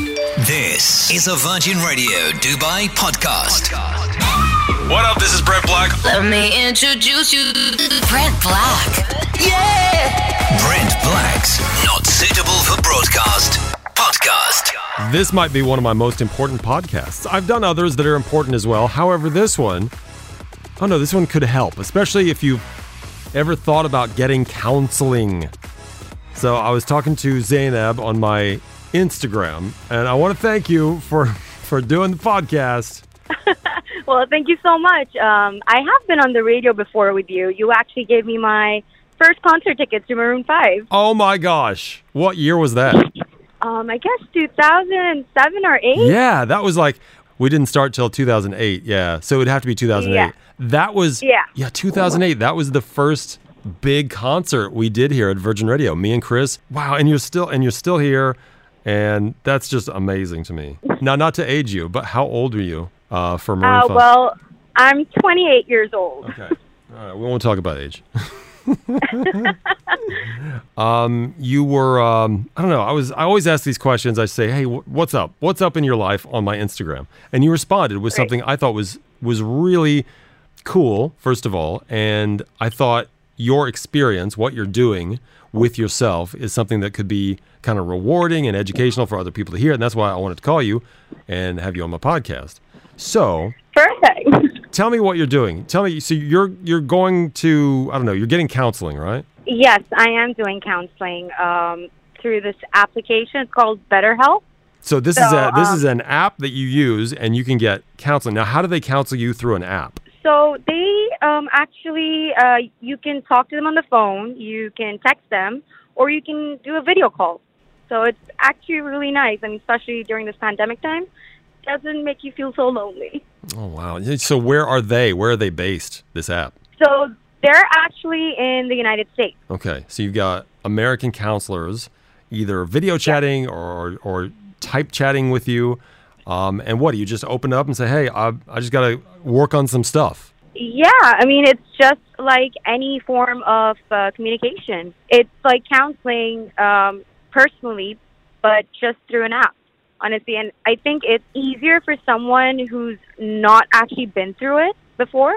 This is a Virgin Radio Dubai podcast. What up? This is Brent Black. Let me introduce you to Brent Black. Yeah! Brent Black's Not Suitable for Broadcast podcast. This might be one of my most important podcasts. I've done others that are important as well. However, this one, oh no, this one could help, especially if you've ever thought about getting counseling. So I was talking to Zainab on my Instagram, and I want to thank you for for doing the podcast. Well, thank you so much. Um, I have been on the radio before with you. You actually gave me my first concert tickets to Maroon 5. Oh my gosh, what year was that? Um, I guess 2007 or 8. Yeah, that was like we didn't start till 2008. Yeah, so it'd have to be 2008. Yeah. That was Yeah. yeah 2008. That was the first big concert we did here at Virgin Radio. Me and Chris. Wow, and you're still and you're still here, and that's just amazing to me. Now, not to age you, but how old are you uh, for Maroon Uh, 5? well, I'm 28 years old. Okay. All right. We won't talk about age. um, you were, um, I don't know. I was, I always ask these questions. I say, Hey, wh- what's up? What's up in your life on my Instagram? And you responded with something I thought was, was really cool, first of all. And I thought your experience, what you're doing with yourself is something that could be kind of rewarding and educational for other people to hear. And that's why I wanted to call you and have you on my podcast. So, Perfect. tell me what you're doing. Tell me. So you're you're going to I don't know. You're getting counseling, right? yes, I am doing counseling um, through this application. It's called BetterHelp. So this is a this um, is an app that you use, and you can get counseling. Now, how do they counsel you through an app? So they um, actually, uh, you can talk to them on the phone, you can text them, or you can do a video call. So it's actually really nice, and especially during this pandemic time, doesn't make you feel so lonely. Oh wow! So where are they? Where are they based? This app. So they're actually in the United States. Okay, so you've got American counselors, either video chatting or or type chatting with you. Um, and what do you just open up and say, "Hey, I, I just got to work on some stuff." Yeah, I mean, it's just like any form of uh, communication. It's like counseling um, personally, but just through an app, honestly. And I think it's easier for someone who's not actually been through it before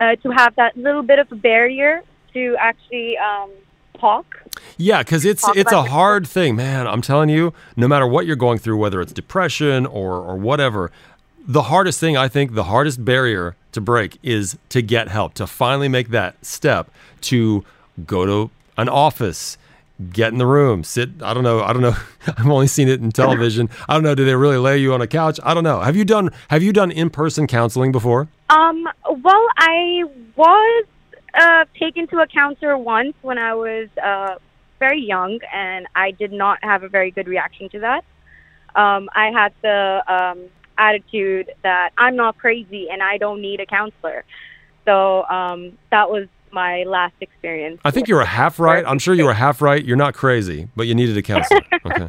uh, to have that little bit of a barrier to actually um, talk. Yeah, because it's Talk it's a hard thing, man. I'm telling you, no matter what you're going through, whether it's depression or or whatever, the hardest thing I think, the hardest barrier to break is to get help, to finally make that step to go to an office, get in the room, sit. I don't know. I don't know. I've only seen it in television. I don't know. Do they really lay you on a couch? I don't know. Have you done Have you done in person counseling before? Um, well, I was uh, taken to a counselor once when I was uh, very young, and I did not have a very good reaction to that. Um, I had the um, attitude that I'm not crazy and I don't need a counselor. So um, that was my last experience. I think you were half right. I'm sure you were half right. You're not crazy, but you needed a counselor. Okay.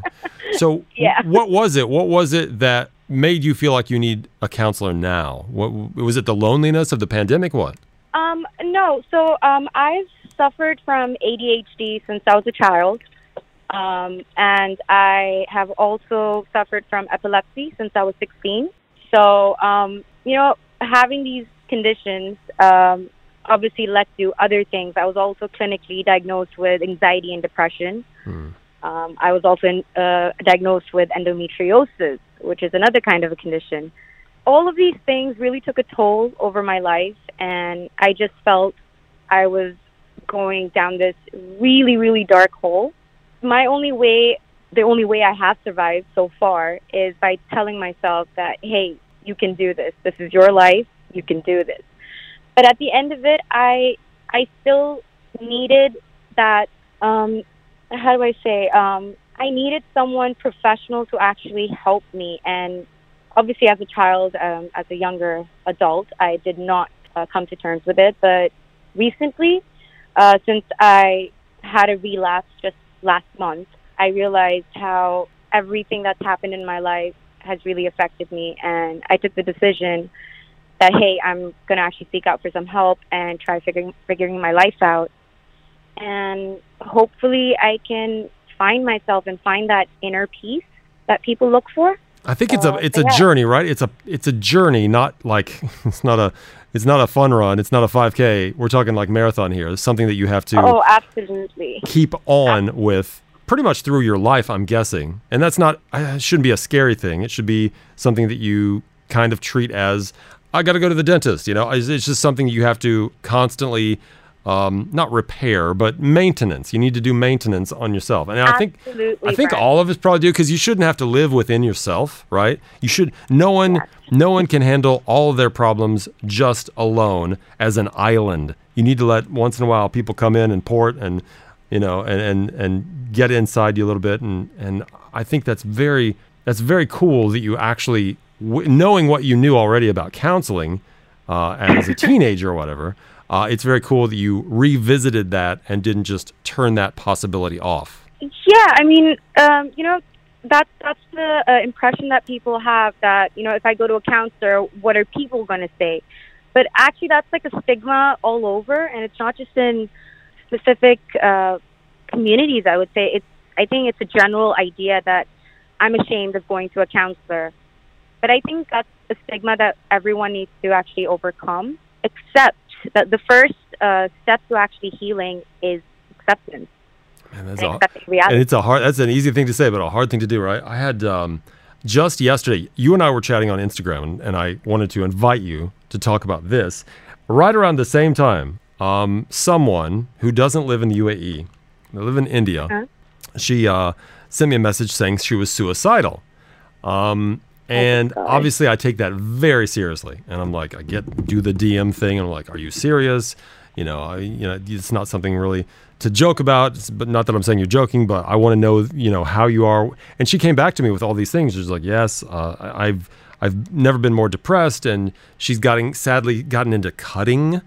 So, Yeah. what was it? What was it that made you feel like you need a counselor now? What was it? The loneliness of the pandemic? What? Um, no. So um, I've suffered from ADHD since I was a child, um, and I have also suffered from epilepsy since I was 16. So um, you know, having these conditions um, obviously led to other things. I was also clinically diagnosed with anxiety and depression. Um, I was also in, uh, diagnosed with endometriosis, which is another kind of a condition all of these things really took a toll over my life and I just felt I was going down this really, really dark hole. My only way, the only way I have survived so far is by telling myself that, hey, you can do this. This is your life. You can do this. But at the end of it, I, I still needed that, um, how do I say, um, I needed someone professional to actually help me and obviously as a child um, as a younger adult i did not uh, come to terms with it. But recently uh, since i had a relapse just last month i realized how everything that's happened in my life has really affected me. And i took the decision that hey i'm going to actually seek out for some help and try figuring figuring my life out. And hopefully i can find myself and find that inner peace that people look for. I think it's a it's a yeah. journey, right? It's a it's a journey, not like it's not a it's not a fun run. It's not a 5K. We're talking like marathon here. It's something that you have to Oh, absolutely. keep on with pretty much through your life, I'm guessing. And that's not it shouldn't be a scary thing. It should be something that you kind of treat as I got to go to the dentist, you know. It's, it's just something you have to constantly um, not repair, but maintenance. You need to do maintenance on yourself. And I think Absolutely, I think all of us probably do because you shouldn't have to live within yourself, right? You should. No one, no one can handle all of their problems just alone as an island. You need to let once in a while people come in and port and, you know, and and and get inside you a little bit. And and I think that's very that's very cool that you actually w- knowing what you knew already about counseling uh, as a teenager or whatever. Uh, it's very cool that you revisited that and didn't just turn that possibility off. Yeah, I mean, um, you know, that's that's the uh, impression that people have that you know, if I go to a counselor, what are people going to say? But actually, that's like a stigma all over, and it's not just in specific uh, communities. I would say it's. I think it's a general idea that I'm ashamed of going to a counselor, but I think that's a stigma that everyone needs to actually overcome. Except that the first uh, step to actually healing is acceptance Man, that's and a, reality. and it's a hard. That's an easy thing to say, but a hard thing to do, right? I had um, just yesterday. You and I were chatting on Instagram, and, and I wanted to invite you to talk about this. Right around the same time, um, someone who doesn't live in the UAE, they live in India. Huh? She uh, sent me a message saying she was suicidal. Um, and God. obviously, I take that very seriously. And I'm like, I get do the DM thing. And I'm like, are you serious? You know, I, you know, it's not something really to joke about. But not that I'm saying you're joking, but I want to know, you know, how you are. And she came back to me with all these things. She's like, yes, uh, I've I've never been more depressed, and she's gotten sadly gotten into cutting.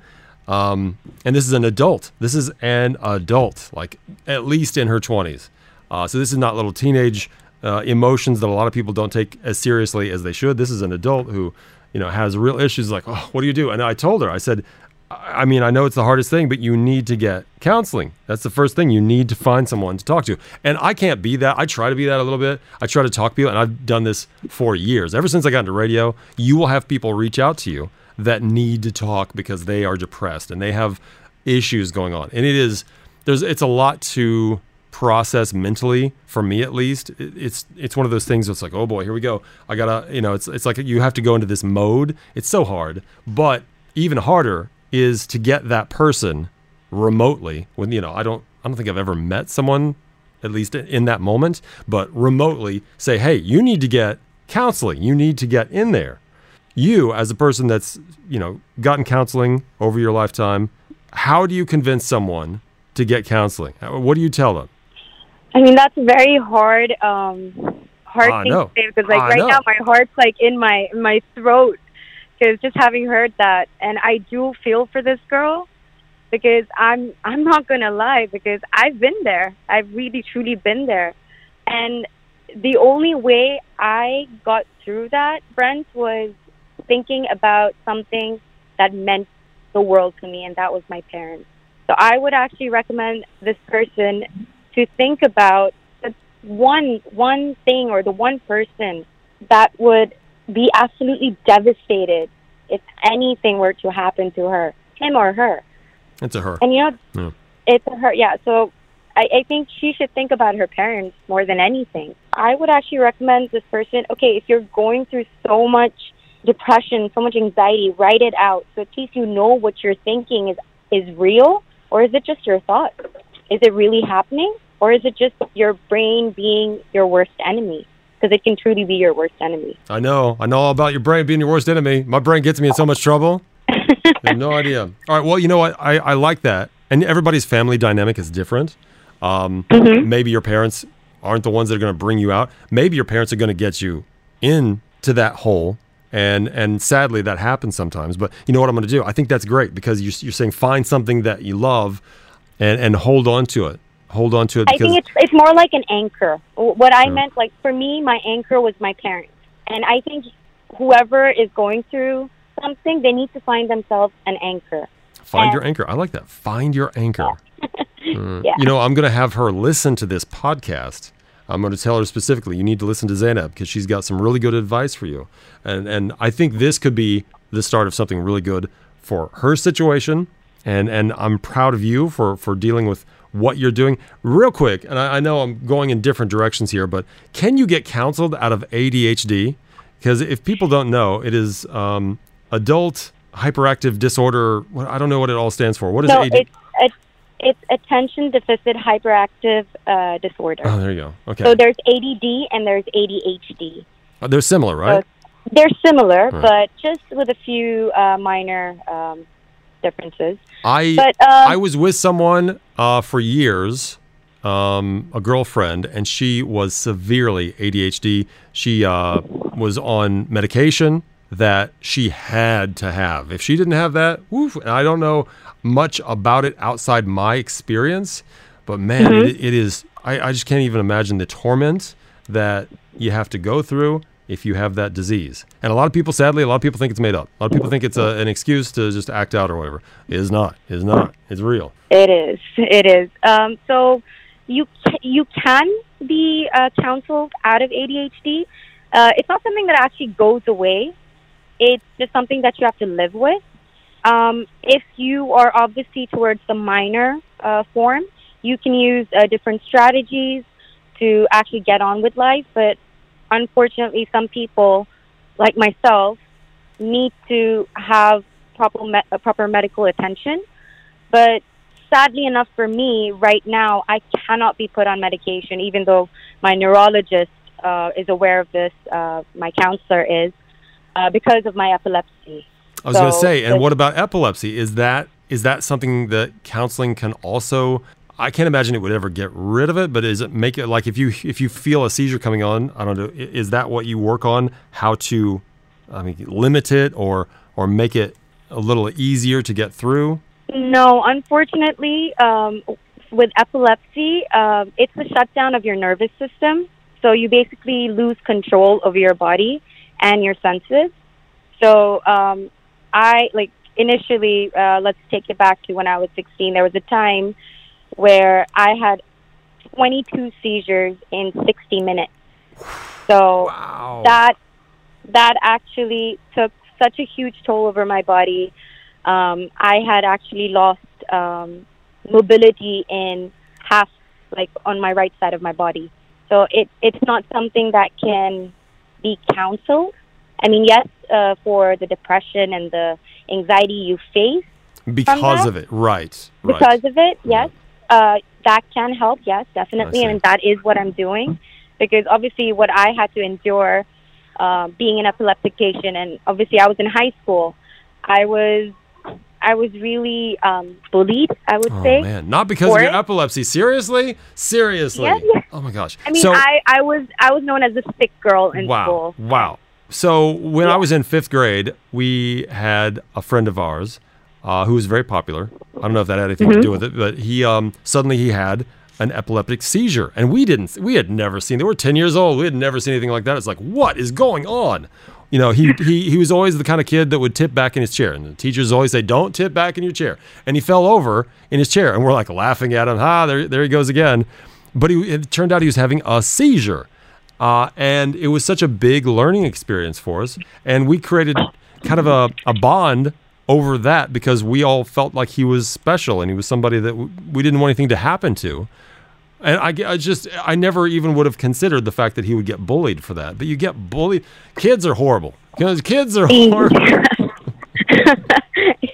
Um, and this is an adult. This is an adult, like at least in her 20s. Uh, so this is not little teenage uh, emotions that a lot of people don't take as seriously as they should. This is an adult who, you know, has real issues. Like, oh, what do you do? And I told her, I said, I mean, I know it's the hardest thing, but you need to get counseling. That's the first thing. You need to find someone to talk to. And I can't be that. I try to be that a little bit. I try to talk to people, and I've done this for years. Ever since I got into radio, you will have people reach out to you that need to talk because they are depressed and they have issues going on. And it is there's it's a lot to process mentally for me at least. It's it's one of those things that's like, oh boy, here we go. I gotta, you know, it's it's like you have to go into this mode. It's so hard, but even harder is to get that person remotely. When you know, I don't I don't think I've ever met someone at least in that moment, but remotely say, hey, you need to get counseling. You need to get in there. You, as a person that's you know gotten counseling over your lifetime, how do you convince someone to get counseling? What do you tell them? I mean, that's very hard, um, hard I thing know. to say because, like, I right know. now, my heart's like in my in my throat because just having heard that, and I do feel for this girl because I'm I'm not gonna lie because I've been there. I've really truly been there, and the only way I got through that, Brent, was thinking about something that meant the world to me, and that was my parents. So I would actually recommend this person to think about the one one thing or the one person that would be absolutely devastated if anything were to happen to her, him or her. It's a her. And you know, Yeah. it's a her. Yeah. So I, I think she should think about her parents more than anything. I would actually recommend this person. Okay, if you're going through so much depression, so much anxiety, write it out. So at least you know what you're thinking is is real, or is it just your thoughts? Is it really happening, or is it just your brain being your worst enemy? Because it can truly be your worst enemy. I know. I know all about your brain being your worst enemy. My brain gets me in so much trouble. I have no idea. All right. Well, you know what? I, I like that. And everybody's family dynamic is different. Um, Maybe your parents aren't the ones that are going to bring you out. Maybe your parents are going to get you into that hole. And and sadly, that happens sometimes. But you know what I'm going to do? I think that's great because you're, you're saying find something that you love and, and hold on to it. Hold on to it I think it's it's more like an anchor. What I Yeah. meant, like for me, my anchor was my parents, and I think whoever is going through something, they need to find themselves an anchor. Find And- your anchor. I like that. Find your anchor. Mm. Yeah. You know, I'm going to have her listen to this podcast I'm going to tell her specifically, you need to listen to Zainab because she's got some really good advice for you. And and I think this could be the start of something really good for her situation. And and I'm proud of you for for dealing with what you're doing. Real quick, and I, I know I'm going in different directions here, but can you get counseled out of ADHD? Because if people don't know, it is um, adult hyperactive disorder. I don't know what it all stands for. What is No, AD? it's it's attention deficit hyperactive uh, disorder. oh, there you go. Okay, So there's ADD and there's ADHD. Uh, they're similar, right? They're similar, Right. but just with a few uh, minor um, differences. I But um, I was with someone uh, for years, um, a girlfriend, and she was severely ADHD. She uh, was on medication that she had to have. If she didn't have that, woof, and I don't know much about it outside my experience, but man, Mm-hmm. it, it is. I, I just can't even imagine the torment that you have to go through if you have that disease. And a lot of people, sadly, a lot of people think it's made up. A lot of people think it's a, an excuse to just act out or whatever. It is not. It is not. It's real. It is. It is. Um, so you you can be uh, counseled out of ADHD. Uh, it's not something that actually goes away. It's just something that you have to live with. Um, if you are obviously towards the minor uh, form, you can use uh, different strategies to actually get on with life. But unfortunately, some people, like myself, need to have proper me- uh, proper medical attention. But sadly enough for me, right now, I cannot be put on medication, even though my neurologist uh, is aware of this. Uh, my counselor is uh, because of my epilepsy. I was going to say, and what about epilepsy? Is that is that something that counseling can also? I can't imagine it would ever get rid of it, but is it make it like if you if you feel a seizure coming on? I don't know. Is that what you work on? How to, I mean, limit it or or make it a little easier to get through? No, unfortunately, um, with epilepsy, um, it's a shutdown of your nervous system. So you basically lose control of your body and your senses. So um, I like initially, uh, let's take it back to when I was 16. There was a time where I had 22 seizures in 60 minutes. So Wow. that that actually took such a huge toll over my body. Um, I had actually lost um, mobility in half, like on my right side of my body. So it it's not something that can be counseled. I mean, yes, uh, for the depression and the anxiety you face because of it, right? Right. because of it, yes, uh, that can help. Yes, definitely, and that is what I'm doing. Because obviously, what I had to endure uh, being an epileptic patient, and obviously, I was in high school. I was, I was really um, bullied. I would Oh say. man, not because of your it? epilepsy. Seriously, seriously. Yeah, yeah. Oh my gosh. I mean, so, I, I was, I was known as the sick girl in wow, school. Wow. So when I was in fifth grade, we had a friend of ours uh, who was very popular. I don't know if that had anything Mm-hmm. to do with it, but he um, suddenly he had an epileptic seizure, and we didn't. We had never seen. They were ten years old. We had never seen anything like that. It's like, what is going on? You know, he, he he was always the kind of kid that would tip back in his chair, and the teachers always say, "Don't tip back in your chair." And he fell over in his chair, and we're like laughing at him. Ha, there there he goes again. But he, it turned out he was having a seizure. Uh, and it was such a big learning experience for us. And we created kind of a, a bond over that because we all felt like he was special and he was somebody that w- we didn't want anything to happen to. And I, I just, I never even would have considered the fact that he would get bullied for that. But you get bullied. Kids are horrible. Because kids are horrible.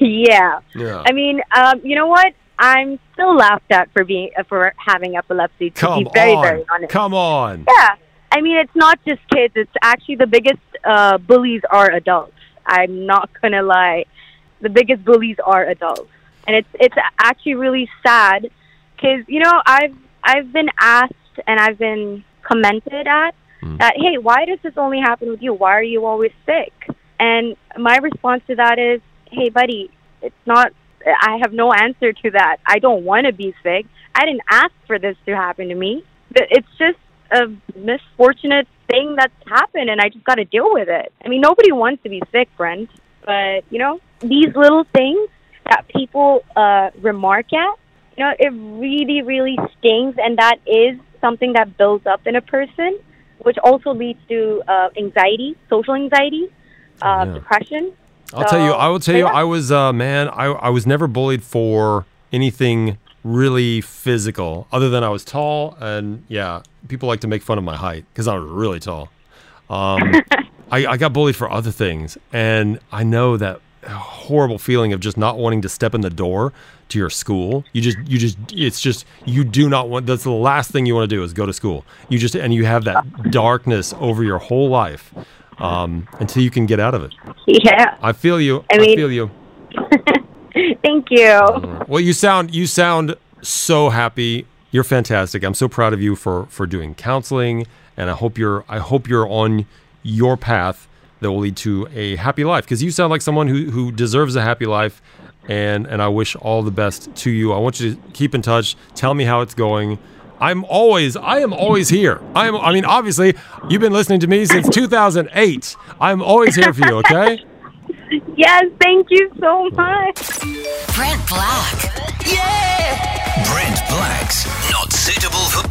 yeah. Yeah. I mean, um, you know what? I'm still laughed at for being uh, for having epilepsy. To Come be very, on. very honest. Come on. Yeah, I mean, it's not just kids. It's actually the biggest uh, bullies are adults. I'm not gonna lie, the biggest bullies are adults, and it's it's actually really sad because you know I've I've been asked and I've been commented at mm. that hey why does this only happen with you? Why are you always sick? And my response to that is hey buddy it's not I have no answer to that. I don't want to be sick. I didn't ask for this to happen to me. But it's just a misfortunate thing that's happened and I just got to deal with it. I mean, nobody wants to be sick, Brent, but you know, these little things that people uh, remark at, you know, it really, really stings, and that is something that builds up in a person, which also leads to uh, anxiety, social anxiety, uh, Yeah. depression. I'll tell you. I will tell you. yeah. I was uh, man. I I was never bullied for anything really physical, other than I was tall, and yeah, people like to make fun of my height because I was really tall. Um, I, I got bullied for other things, and I know that horrible feeling of just not wanting to step in the door to your school. You just, you just, it's just, you do not want. That's the last thing you want to do is go to school. You just, and you have that darkness over your whole life um, until you can get out of it. Yeah. I feel you. I, I mean- feel you. Thank you. Well, you sound you sound so happy. You're fantastic. I'm so proud of you for for doing counseling, and I hope you're I hope you're on your path that will lead to a happy life. Because you sound like someone who who deserves a happy life, and and I wish all the best to you. I want you to keep in touch. Tell me how it's going. I'm always I am always here. I am I mean obviously you've been listening to me since 2008. I'm always here for you, okay? Yes, thank you so much. Brent Black. Yeah. Brent Black's Not Suitable for